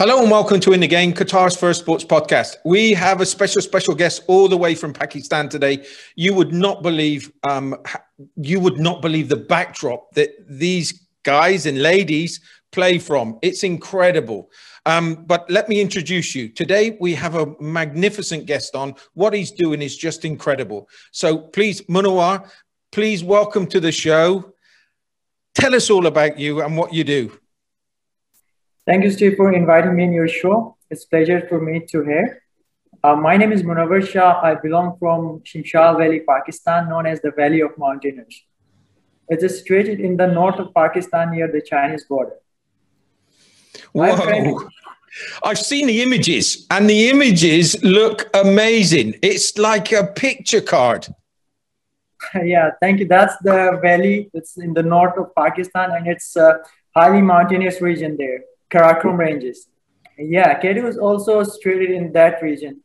Hello and welcome to In the Game, Qatar's first sports podcast. We have a special, special guest all the way from Pakistan today. You would not believe, um, you would not believe the backdrop that these guys and ladies play from. It's incredible. Um, but let me introduce you. Today we have a magnificent guest on. What he's doing is just incredible. So please, Munawar, please welcome to the show. Tell us all about you and what you do. Thank you, Steve, for inviting me in your show. It's a pleasure for me to hear. Uh, my name is Munawar Shah. I belong from Shimshal Valley, Pakistan, known as the Valley of Mountaineers. It is situated in the north of Pakistan near the Chinese border. Whoa. I've seen the images, and the images look amazing. It's like a picture card. yeah, thank you. That's the valley. It's in the north of Pakistan, and it's a highly mountainous region there. Karakoram Ranges. Yeah, K2 was also situated in that region.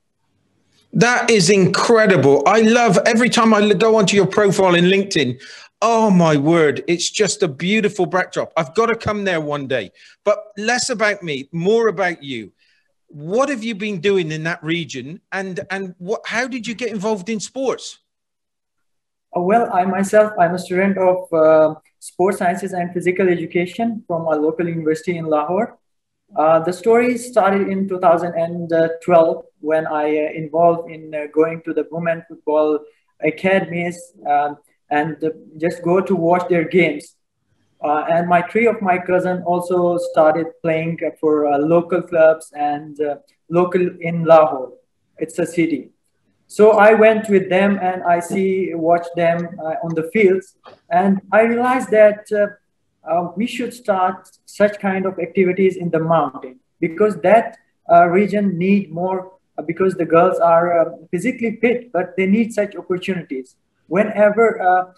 That is incredible. I love every time I go onto your profile in LinkedIn. Oh my word, it's just a beautiful backdrop. I've got to come there one day. But less about me, more about you. What have you been doing in that region and and what how did you get involved in sports? Uh, well, I myself, I'm a student of uh, sports sciences and physical education from a local university in Lahore. Uh, the story started in 2012 when I uh, involved in uh, going to the women football academies um, and just go to watch their games. Uh, and my three of my cousin also started playing for local clubs and local in Lahore. It's a city. So I went with them and I see, watch them uh, on the fields, and I realized that uh, uh, we should start such kind of activities in the mountain because that uh, region need more uh, because the girls are physically fit, but they need such opportunities. Whenever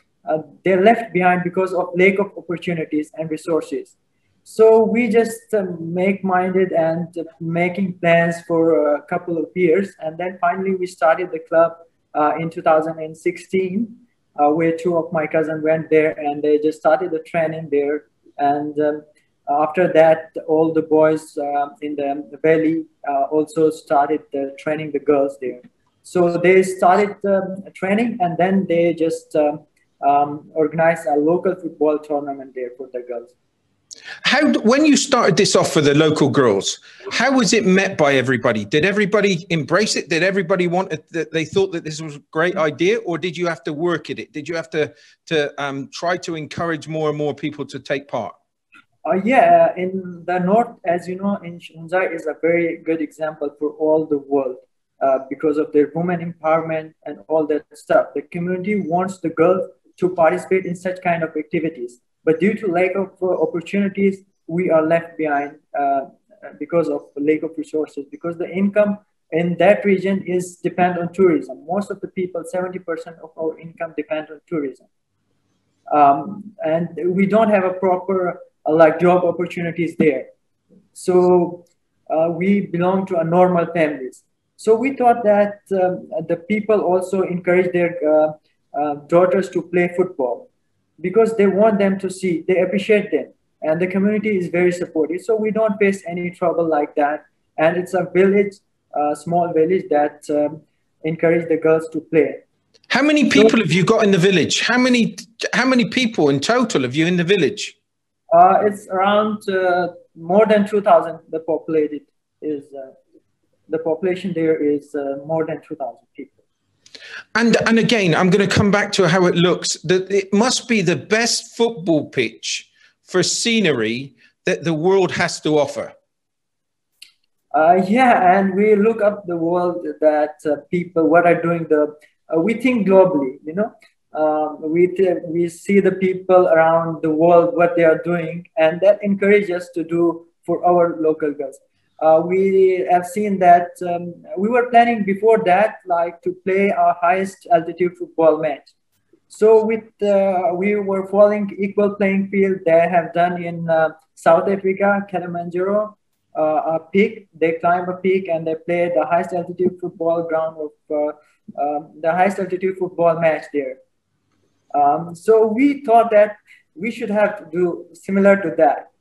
they're left behind because of lack of opportunities and resources. So we just uh, make minded and uh, making plans for a couple of years. And then finally we started the club uh, in 2016 uh, where two of my cousins went there and they just started the training there. And um, after that, all the boys uh, in the valley uh, also started training the girls there. So they started um, training and then they just um, um organized a local football tournament there for the girls. How when you started this off for the local girls, how was it met by everybody? Did everybody embrace it? Did everybody want it? That they thought that this was a great idea, or did you have to work at it? Did you have to to um, try to encourage more and more people to take part? Uh, yeah, in the north, as you know, in Hunza is a very good example for all the world uh, because of their women empowerment and all that stuff. The community wants the girls to participate in such kind of activities but due to lack of uh, opportunities, we are left behind uh, because of lack of resources, because the income in that region is depend on tourism. Most of the people, 70% of our income depend on tourism. Um, and we don't have a proper uh, like job opportunities there. So uh, we belong to a normal families. So we thought that um, the people also encourage their uh, uh, daughters to play football because they want them to see, they appreciate them. And the community is very supportive. So we don't face any trouble like that. And it's a village, a small village that um, encourage the girls to play. How many people so, have you got in the village? How many how many people in total have you in the village? Uh, it's around uh, more than 2,000. The populated is uh, the population there is uh, more than 2,000 people. And and again, I'm going to come back to how it looks. That it must be the best football pitch for scenery that the world has to offer. Uh, yeah, and we look up the world that uh, people what are doing. The uh, we think globally, you know. Um, we we see the people around the world what they are doing, and that encourages us to do for our local girls uh, we have seen that um, we were planning before that like to play our highest altitude football match. So with uh, we were following equal playing field they have done in uh, south africa kilimanjaro uh, a peak. They climb a peak and they play the highest altitude football ground of uh, um, the highest altitude football match there. Um, so we thought that we should have to do similar to that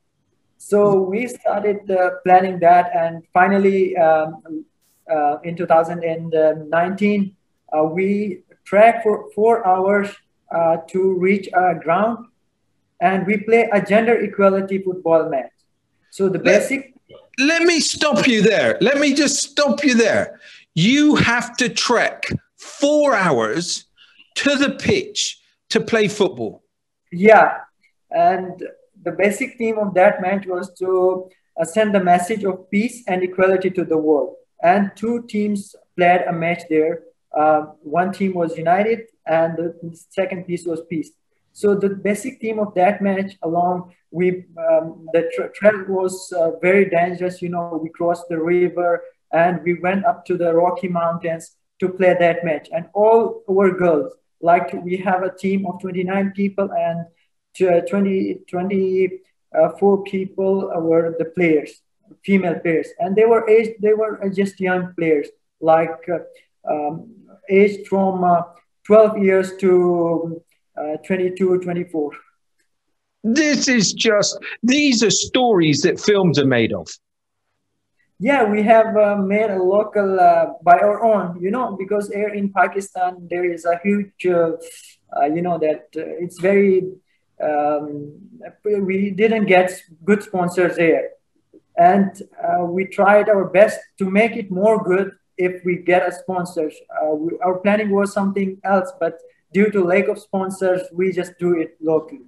So we started uh, planning that, and finally, um, uh, in 2019, uh, we tracked for four hours uh, to reach a ground, and we play a gender equality football match. So the basic. Let, let me stop you there. Let me just stop you there. You have to trek four hours to the pitch to play football. Yeah, and the basic theme of that match was to uh, send the message of peace and equality to the world. And two teams played a match there. Uh, one team was united, and the second piece was peace. So the basic theme of that match, along we um, the tra- trail was uh, very dangerous. You know, we crossed the river and we went up to the Rocky Mountains to play that match, and all our girls. Like we have a team of 29 people, and 20, 24 people were the players, female players, and they were aged, they were just young players, like uh, um, aged from uh, 12 years to uh, 22, 24. This is just, these are stories that films are made of. Yeah, we have uh, made a local uh, by our own, you know, because here in Pakistan, there is a huge, uh, uh you know, that uh, it's very, um, we didn't get good sponsors there. And uh, we tried our best to make it more good if we get a sponsor. We, our planning was something else, but due to lack of sponsors, we just do it locally.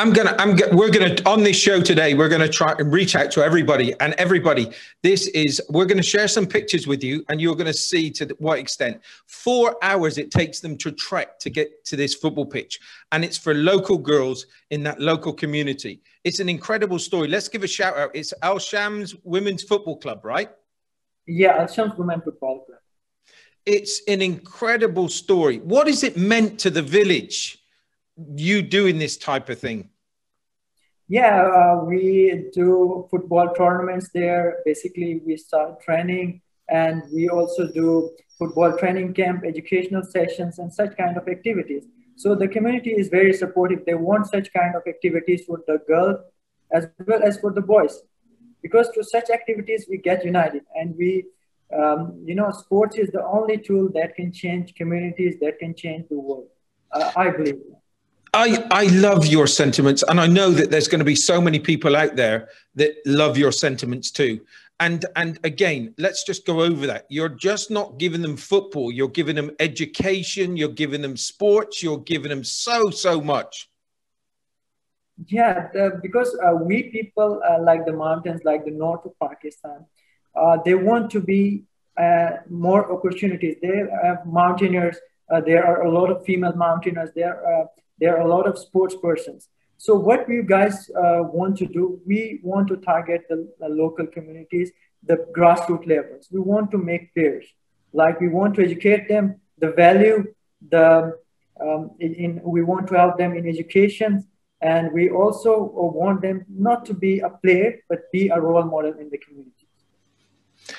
I'm gonna, I'm, we're gonna on this show today. We're gonna try and reach out to everybody, and everybody. This is, we're gonna share some pictures with you, and you're gonna see to what extent four hours it takes them to trek to get to this football pitch, and it's for local girls in that local community. It's an incredible story. Let's give a shout out. It's Al Shams Women's Football Club, right? Yeah, Al Shams Women's Football Club. It's an incredible story. What is it meant to the village? You doing this type of thing? Yeah, uh, we do football tournaments there. Basically, we start training and we also do football training camp, educational sessions, and such kind of activities. So the community is very supportive. They want such kind of activities for the girls as well as for the boys, because through such activities we get united and we, um, you know, sports is the only tool that can change communities, that can change the world. Uh, I believe. I, I love your sentiments, and I know that there's going to be so many people out there that love your sentiments too. And and again, let's just go over that. You're just not giving them football. You're giving them education. You're giving them sports. You're giving them so so much. Yeah, the, because uh, we people uh, like the mountains, like the north of Pakistan, uh, they want to be uh, more opportunities. They have mountaineers. Uh, there are a lot of female mountaineers. There uh, there are a lot of sports persons. So what we guys uh, want to do, we want to target the, the, local communities, the grassroots levels. We want to make players. Like we want to educate them, the value, the um, in, in, we want to help them in education, and we also want them not to be a player, but be a role model in the community.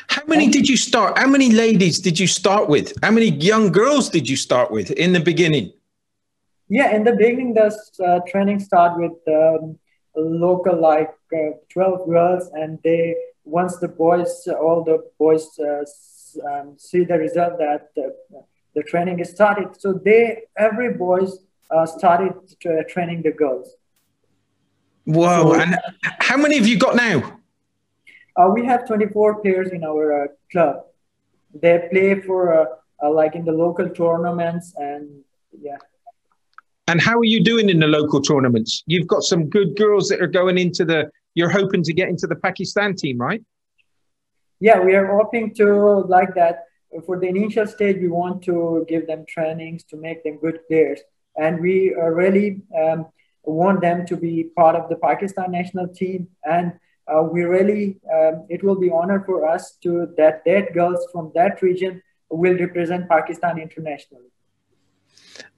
How many did you start? How many ladies did you start with? How many young girls did you start with in the beginning? Yeah, in the beginning, the uh, training start with um, local like uh, 12 girls, and they once the boys, all the boys uh, um, see the result that the training is started. So they every boys uh, started training the girls. Whoa! So, and how many have you got now? Uh, we have 24 players in our uh, club. They play for like in the local tournaments and yeah. And how are you doing in the local tournaments? You've got some good girls that are going into the. You're hoping to get into the Pakistan team, right? Yeah, we are hoping to like that. For the initial stage, we want to give them trainings to make them good players, and we really um, want them to be part of the Pakistan national team. And uh, we really, um, it will be honor for us to that that girls from that region will represent Pakistan internationally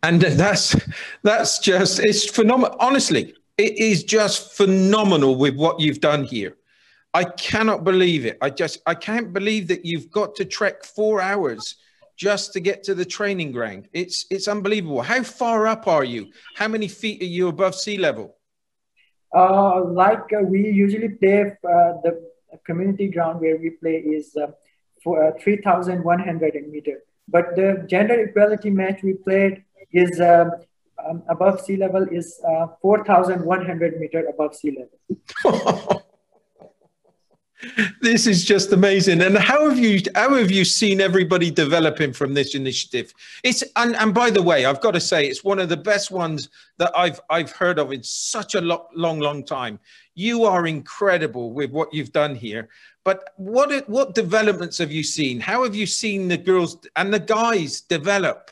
and that's that's just it's phenomenal honestly it is just phenomenal with what you've done here. I cannot believe it. I just i can't believe that you've got to trek four hours just to get to the training ground. It's it's unbelievable. How far up are you? How many feet are you above sea level? Uh, like uh, we usually play uh, the community ground where we play is uh, for uh, 3,100 meter. But the gender equality match we played is um, um, above sea level is uh, 4,100 meter above sea level. this is just amazing. And how have you how have you seen everybody developing from this initiative? It's and, and by the way, I've got to say it's one of the best ones that I've I've heard of in such a lo- long, long time. You are incredible with what you've done here. But what what developments have you seen? How have you seen the girls and the guys develop?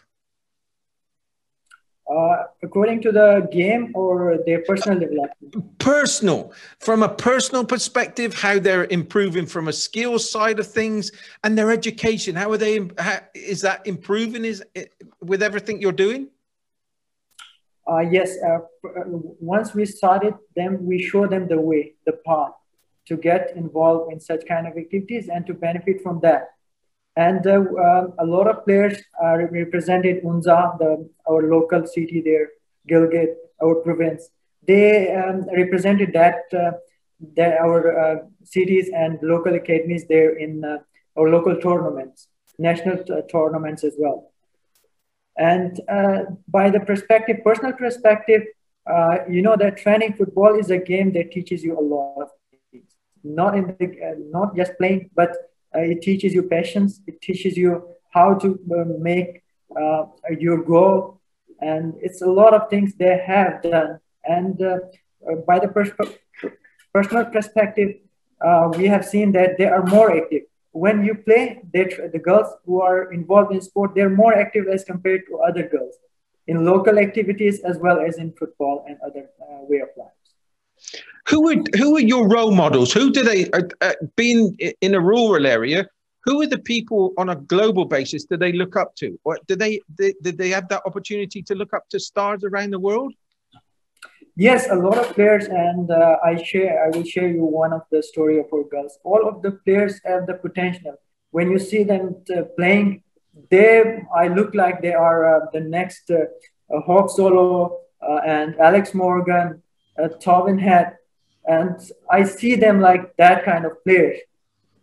Uh, according to the game or their personal development? Personal, from a personal perspective, how they're improving from a skills side of things and their education. How are they? How, is that improving? Is with everything you're doing? Uh, yes. Uh, once we started them, we show them the way, the path to get involved in such kind of activities and to benefit from that and uh, um, a lot of players are represented Hunza, the, our local city there, Gilgit, our province. They um, represented that, uh, that our uh, cities and local academies there in uh, our local tournaments, national tournaments as well. And uh, by the perspective, personal perspective, uh, you know that training football is a game that teaches you a lot of things. Not in the, not just playing, but uh, it teaches you patience. It teaches you how to uh, make uh, your goal. And it's a lot of things they have done. And by the pers personal perspective, we have seen that they are more active when you play, they, the girls who are involved in sport, they're more active as compared to other girls in local activities as well as in football and other uh, way of life. Who are who are your role models? Who do they uh, uh, being in a rural area? Who are the people on a global basis do they look up to, or do they did they, have that opportunity to look up to stars around the world? Yes, a lot of players, and uh, I share. I will share you one of the story of our girls. All of the players have the potential. When you see them uh, playing, they I look like they are uh, the next uh, Hope Solo and Alex Morgan, uh, Tobin Heath and I see them like that kind of players.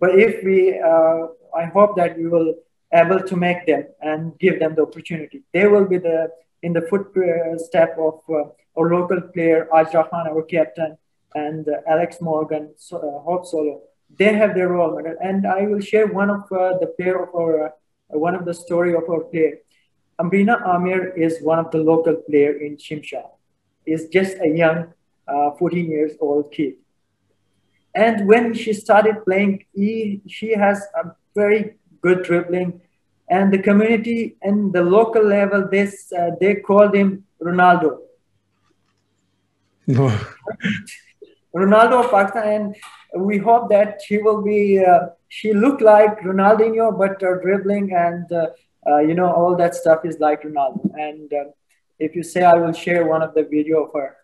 But if we, uh, I hope that we will able to make them and give them the opportunity. They will be the in the footstep of uh, our local player Ajra Khan, our captain, and uh, Alex Morgan, so, uh, Hope Solo. They have their role model, and I will share one of uh, the player of our uh, one of the story of our player. Amrina Amir is one of the local player in Shimshal. Is just a young uh, 14 years old kid. And when she started playing, he, she has a very good dribbling. And the community and the local level, this uh, they called him Ronaldo. No. Ronaldo of Pakistan, and we hope that she will be. Uh, she looked like Ronaldinho, but her dribbling and uh, uh, you know all that stuff is like Ronaldo. And uh, if you say, I will share one of the video of her.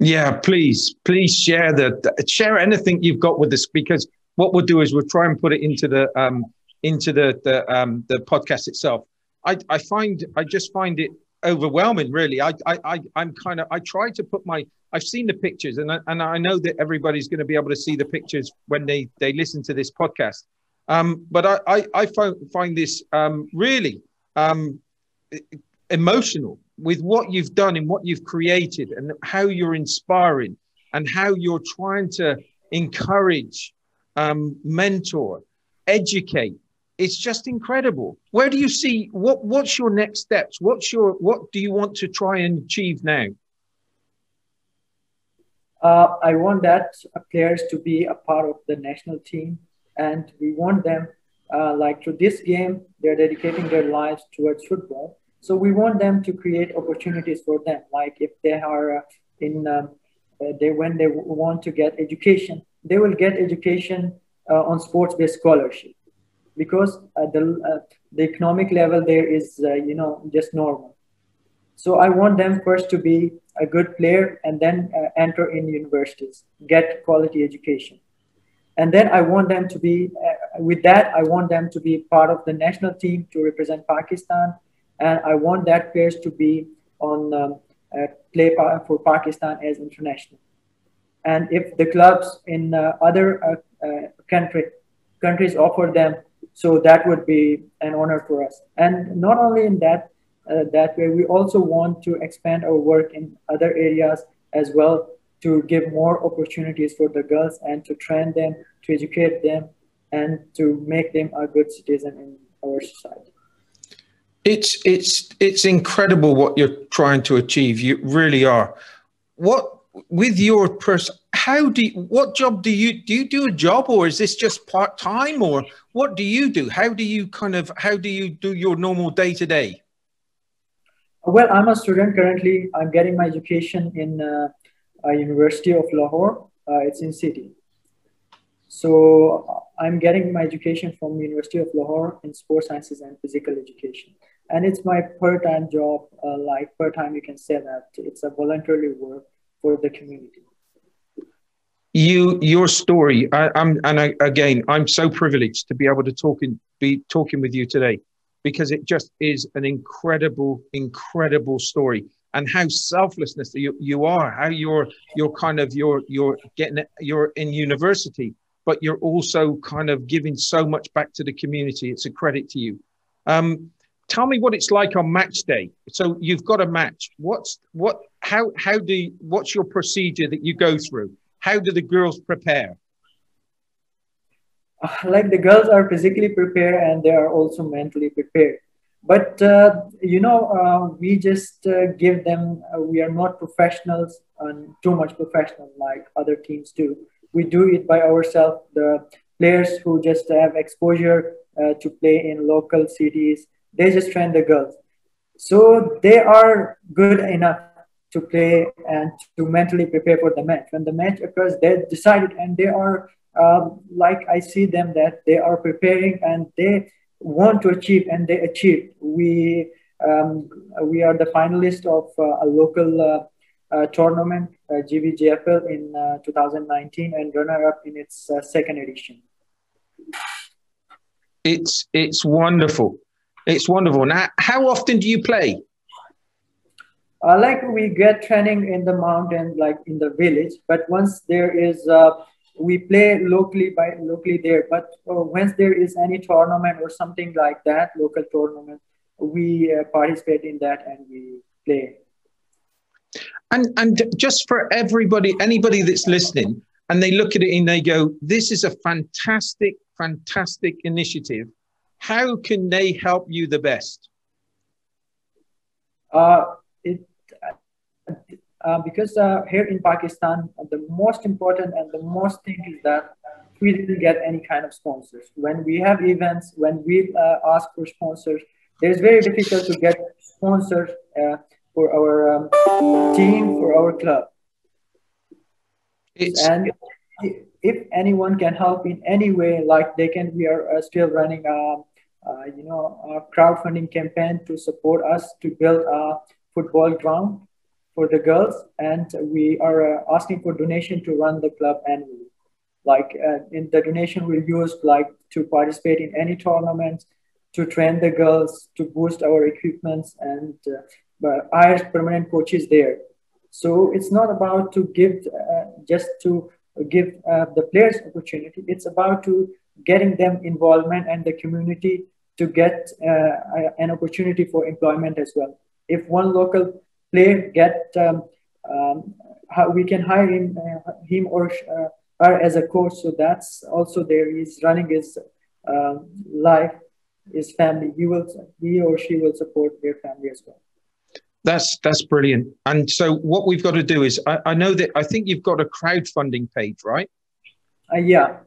Yeah, please, please share the share anything you've got with us because what we'll do is we'll try and put it into the um into the the um the podcast itself. I I find I just find it overwhelming really. I I, I I'm kind of I try to put my I've seen the pictures and I, and I know that everybody's going to be able to see the pictures when they they listen to this podcast. Um, but I I, I find find this um really um emotional with what you've done and what you've created and how you're inspiring and how you're trying to encourage, um, mentor, educate. It's just incredible. Where do you see what? What's your next steps? What's your what do you want to try and achieve now? Uh, I want that players to be a part of the national team, and we want them, uh, like through this game, they're dedicating their lives towards football so we want them to create opportunities for them. Like if they are uh, in, um, uh, they when they want to get education, they will get education uh, on sports-based scholarship because uh, the uh, the economic level there is uh, you know just normal. So I want them first to be a good player and then enter in universities, get quality education and then i want them to be with that i want them to be part of the national team to represent pakistan and I want that players to be on um, uh, play for Pakistan as international. And if the clubs in uh, other uh, uh, country, countries offer them, so that would be an honor for us. And not only in that, that way, we also want to expand our work in other areas as well to give more opportunities for the girls and to train them, to educate them, and to make them a good citizen in our society. It's it's it's incredible what you're trying to achieve. You really are. What with your person? How do you, what job do you do? You do a job, or is this just part time, or what do you do? How do you kind of how do you do your normal day to day? Well, I'm a student currently. I'm getting my education in uh, University of Lahore. Uh, it's in city. So I'm getting my education from University of Lahore in sports sciences and physical education. And it's my part-time job, uh, like part-time, you can say that it's a voluntarily work for the community. You, your story, I, am and I, again, I'm so privileged to be able to talk and be talking with you today because it just is an incredible, incredible story and how selflessness you, you are, how you're, you're kind of, you're, you're getting, you're in university but you're also kind of giving so much back to the community. It's a credit to you. Um, tell me what it's like on match day. So you've got a match. What's what? How how do you, what's your procedure that you go through? How do the girls prepare? Uh, like the girls are physically prepared and they are also mentally prepared. But uh, you know, uh, we just uh, give them. Uh, we are not professionals and too much professional like other teams do we do it by ourselves. The players who just have exposure uh, to play in local cities, they just train the girls. So they are good enough to play and to mentally prepare for the match. When the match occurs, they decided and they are um, like I see them that they are preparing and they want to achieve and they achieve. We um, we are the finalist of uh, a local uh, uh, tournament, uh, GVJFL, in uh, 2019 and runner-up in its second edition. It's it's wonderful. It's wonderful. Now, how often do you play? Uh, like we get training in the mountain, like in the village. But once there is, uh, we play locally by locally there. But uh, once there is any tournament or something like that, local tournament, we participate in that and we play. And and just for everybody, anybody that's listening, and they look at it and they go, "This is a fantastic, fantastic initiative." How can they help you the best? Uh, it, uh, because uh, here in Pakistan, the most important and the most thing is that we didn't get any kind of sponsors. When we have events, when we uh, ask for sponsors, it's very difficult to get sponsors uh, for our um, team, for our club. It's, and if anyone can help in any way, like they can, we are uh, still running a, uh, you know, a crowdfunding campaign to support us to build a football ground for the girls, and we are uh, asking for donation to run the club annually. Like uh, in the donation, we use like to participate in any tournament, to train the girls, to boost our equipments, and uh, hire permanent coaches there. So it's not about to give uh, just to give uh, the players opportunity. It's about to getting them involvement and the community to get uh, an opportunity for employment as well. If one local player get um, um, we can hire him, uh, him or uh, her as a coach. So that's also there. He's running his um, life, his family. He will, he or she will support their family as well. That's that's brilliant. And so what we've got to do is, I, I know that I think you've got a crowdfunding page, right? Uh, yeah.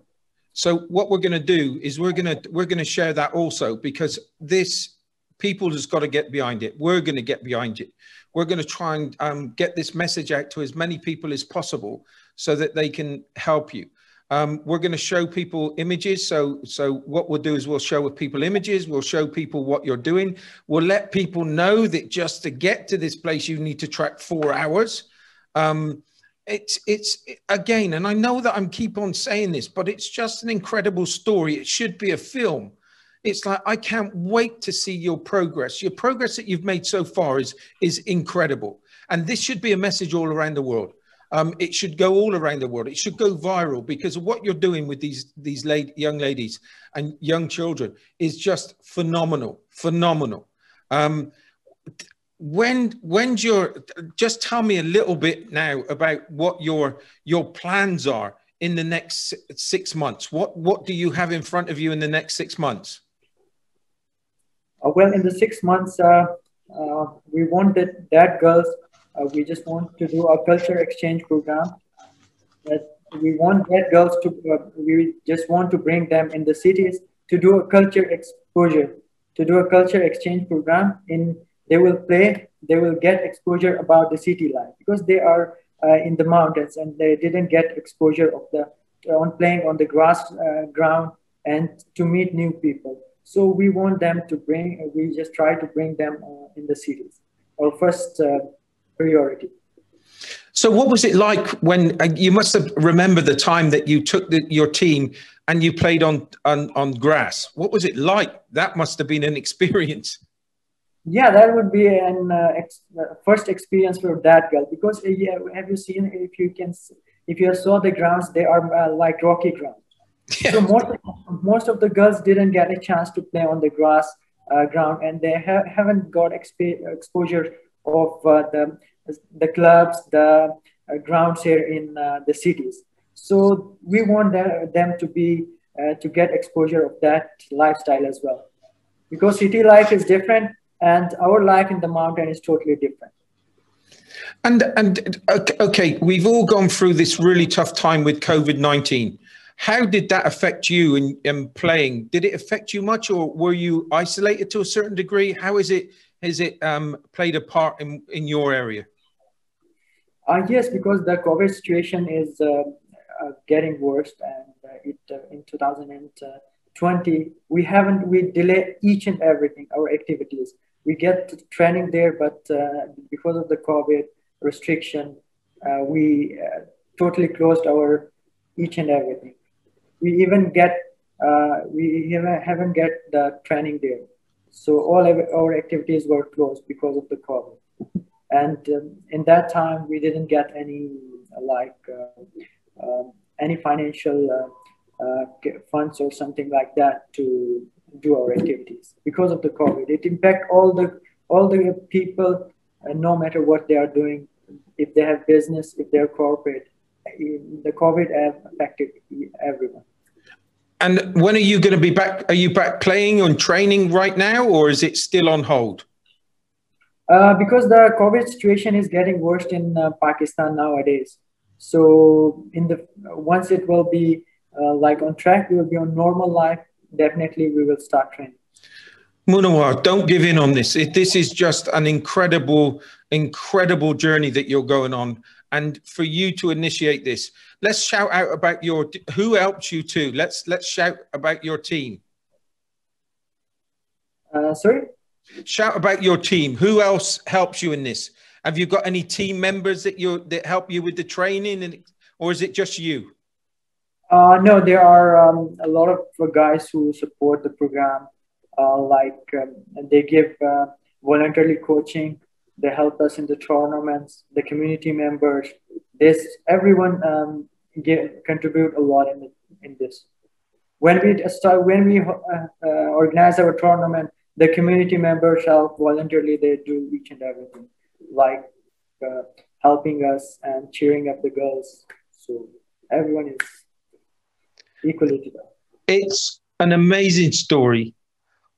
So what we're going to do is we're going to we're going to share that also because this people has got to get behind it. We're going to get behind it. We're going to try and um, get this message out to as many people as possible so that they can help you. Um, we're going to show people images. So, so what we'll do is we'll show people images. We'll show people what you're doing. We'll let people know that just to get to this place, you need to track four hours. Um, it's it's again, and I know that I'm keep on saying this, but it's just an incredible story. It should be a film. it's like I can't wait to see your progress. Your progress that you've made so far is is incredible, and this should be a message all around the world. Um, it should go all around the world. It should go viral because what you're doing with these these late, young ladies and young children is just phenomenal, phenomenal. Um, when when's your just tell me a little bit now about what your your plans are in the next six months. What what do you have in front of you in the next six months? Uh, well, in the six months, uh, uh, we wanted that girls uh, we just want to do a culture exchange program. That we want that girls to, uh, we just want to bring them in the cities to do a culture exposure, to do a culture exchange program. In they will play, they will get exposure about the city life because they are uh, in the mountains and they didn't get exposure of the on playing on the grass uh, ground and to meet new people. So we want them to bring, we just try to bring them uh, in the cities. Our first uh, priority. So, what was it like when uh, you must have remembered the time that you took the, your team and you played on, on on grass? What was it like? That must have been an experience. Yeah, that would be an uh, ex uh, first experience for that girl because uh, yeah, have you seen if you can if you saw the grounds they are uh, like rocky grounds. Yeah. So most most of the girls didn't get a chance to play on the grass uh, ground and they ha haven't got exp exposure of uh, the, the clubs, the uh, grounds here in uh, the cities. So we want them to be, to get exposure of that lifestyle as well. Because city life is different and our life in the mountain is totally different. And and okay, we've all gone through this really tough time with COVID nineteen. How did that affect you in, in playing? Did it affect you much, or were you isolated to a certain degree? How is it has it um, played a part in, in your area? Uh, yes, because the COVID situation is uh, uh, getting worse, and uh, it uh, in 2020 we haven't we delay each and everything our activities. We get training there, but uh, because of the COVID restriction, we totally closed our each and everything. We even get we haven't get the training there so all our activities were closed because of the COVID. And um, in that time, we didn't get any like uh, uh, any financial uh, uh, funds or something like that to do our activities because of the COVID. It impact all the all the people, no matter what they are doing, if they have business, if they're corporate. The COVID have affected everyone. And when are you going to be back? Are you back playing and training right now, or is it still on hold? Uh, because the COVID situation is getting worse in uh, Pakistan nowadays. So in the once it will be uh, like on track, we will be on normal life. Definitely, we will start training. Munawar, don't give in on this. It, this is just an incredible, incredible journey that you're going on. And for you to initiate this, let's shout out about your who helped you too. Let's let's shout about your team. Uh, sorry. Shout about your team. Who else helps you in this? Have you got any team members that you that help you with the training, and or is it just you? Uh, no, there are um, a lot of guys who support the program. Uh, like um, they give uh, voluntarily coaching. They help us in the tournaments. The community members this everyone um, contribute a lot in, in this. When we start, when we uh, uh, organize our tournament, the community members help voluntarily. They do each and everything, like uh, helping us and cheering up the girls. So everyone is equally to that. It's an amazing story.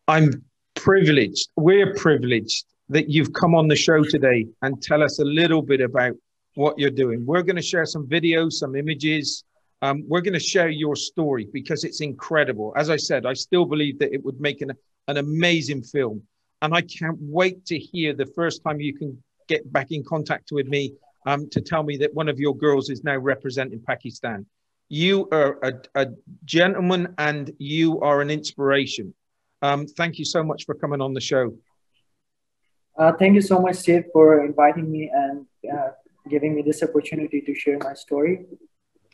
I'm privileged. We're privileged that you've come on the show today and tell us a little bit about what you're doing. We're going to share some videos, some images. Um, we're going to share your story because it's incredible. As I said, I still believe that it would make an, an amazing film. And I can't wait to hear the first time you can get back in contact with me um, to tell me that one of your girls is now representing Pakistan. You are a, a gentleman and you are an inspiration. Um, thank you so much for coming on the show. Uh, thank you so much, Steve, for inviting me and uh, giving me this opportunity to share my story.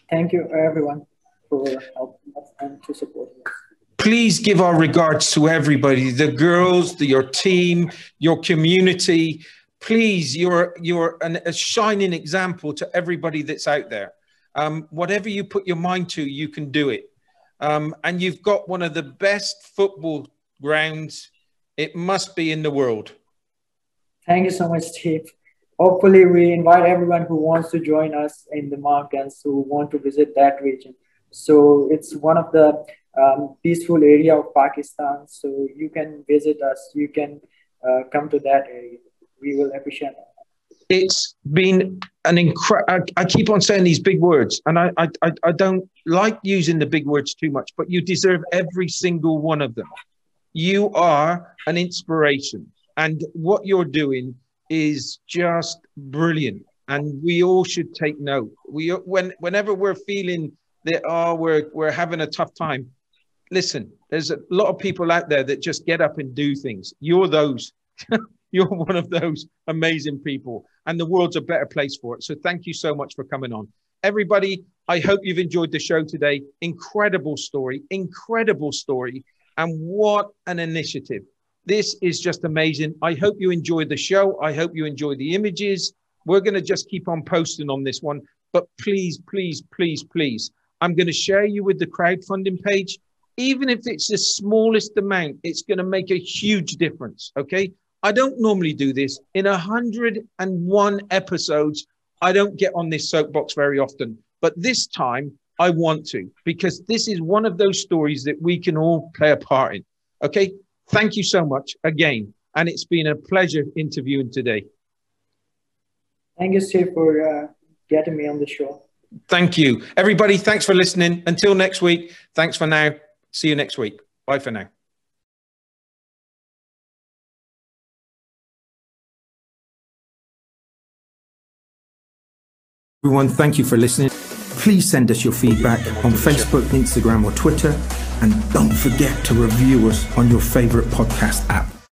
Thank you, everyone, for helping us and to support us. please give our regards to everybody the girls, the, your team, your community. Please, you're, you're an, a shining example to everybody that's out there. Um, whatever you put your mind to, you can do it. Um, and you've got one of the best football grounds, it must be in the world. Thank you so much, Steve. Hopefully, we invite everyone who wants to join us in the mountains who want to visit that region. So it's one of the um, peaceful area of Pakistan. So you can visit us. You can uh, come to that area. We will appreciate it it's been an incredible. I, I, keep on saying these big words, and I, I, I don't like using the big words too much, but you deserve every single one of them. You are an inspiration, and what you're doing is just brilliant. And we all should take note. We when whenever we're feeling that oh we're we're having a tough time, listen. There's a lot of people out there that just get up and do things. You're those. You're one of those amazing people, and the world's a better place for it. So thank you so much for coming on. Everybody, I hope you've enjoyed the show today. Incredible story, incredible story, and what an initiative. This is just amazing. I hope you enjoyed the show. I hope you enjoyed the images. We're going to just keep on posting on this one. But please, please, please, please, I'm going to share you with the crowdfunding page. Even if it's the smallest amount, it's going to make a huge difference. Okay. I don't normally do this. In 101 episodes, I don't get on this soapbox very often. But this time, I want to because this is one of those stories that we can all play a part in. Okay. Thank you so much again. And it's been a pleasure interviewing today. Thank you, Steve, for uh, getting me on the show. Thank you. Everybody, thanks for listening. Until next week, thanks for now. See you next week. Bye for now. Everyone, thank you for listening. Please send us your feedback on Facebook, Instagram, or Twitter. And don't forget to review us on your favorite podcast app.